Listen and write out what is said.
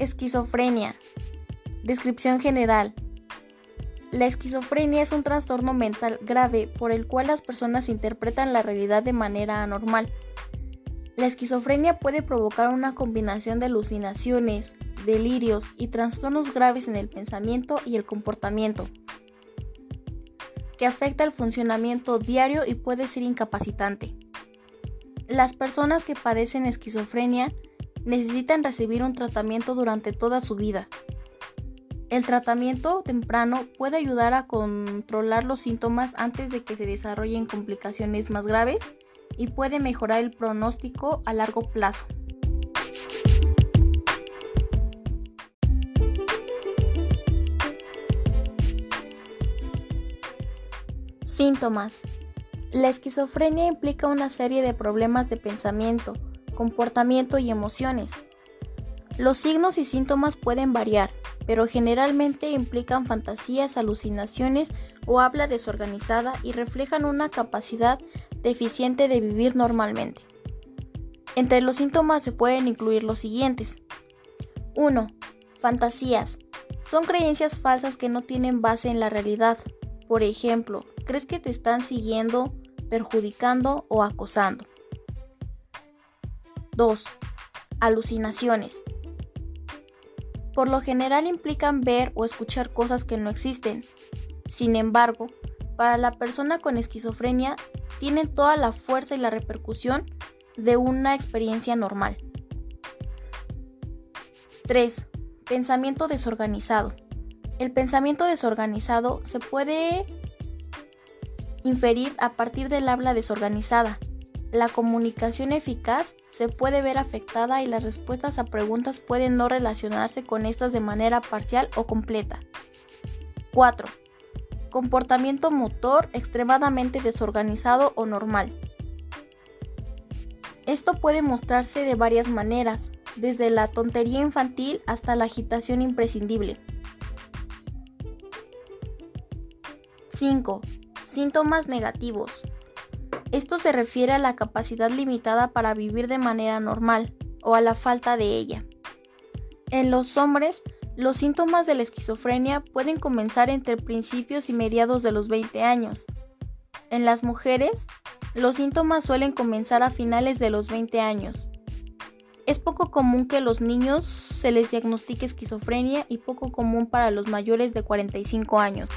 Esquizofrenia. Descripción general. La esquizofrenia es un trastorno mental grave por el cual las personas interpretan la realidad de manera anormal. La esquizofrenia puede provocar una combinación de alucinaciones, delirios y trastornos graves en el pensamiento y el comportamiento, que afecta el funcionamiento diario y puede ser incapacitante. Las personas que padecen esquizofrenia necesitan recibir un tratamiento durante toda su vida. El tratamiento temprano puede ayudar a controlar los síntomas antes de que se desarrollen complicaciones más graves y puede mejorar el pronóstico a largo plazo. Síntomas. La esquizofrenia implica una serie de problemas de pensamiento, comportamiento y emociones. Los signos y síntomas pueden variar, pero generalmente implican fantasías, alucinaciones o habla desorganizada y reflejan una capacidad deficiente de vivir normalmente. Entre los síntomas se pueden incluir los siguientes. 1. Fantasías. Son creencias falsas que no tienen base en la realidad. Por ejemplo, crees que te están siguiendo, perjudicando o acosando. 2. Alucinaciones. Por lo general implican ver o escuchar cosas que no existen. Sin embargo, para la persona con esquizofrenia tienen toda la fuerza y la repercusión de una experiencia normal. 3. Pensamiento desorganizado. El pensamiento desorganizado se puede inferir a partir del habla desorganizada. La comunicación eficaz se puede ver afectada y las respuestas a preguntas pueden no relacionarse con estas de manera parcial o completa. 4. Comportamiento motor extremadamente desorganizado o normal. Esto puede mostrarse de varias maneras, desde la tontería infantil hasta la agitación imprescindible. 5. Síntomas negativos. Esto se refiere a la capacidad limitada para vivir de manera normal o a la falta de ella. En los hombres, los síntomas de la esquizofrenia pueden comenzar entre principios y mediados de los 20 años. En las mujeres, los síntomas suelen comenzar a finales de los 20 años. Es poco común que los niños se les diagnostique esquizofrenia y poco común para los mayores de 45 años.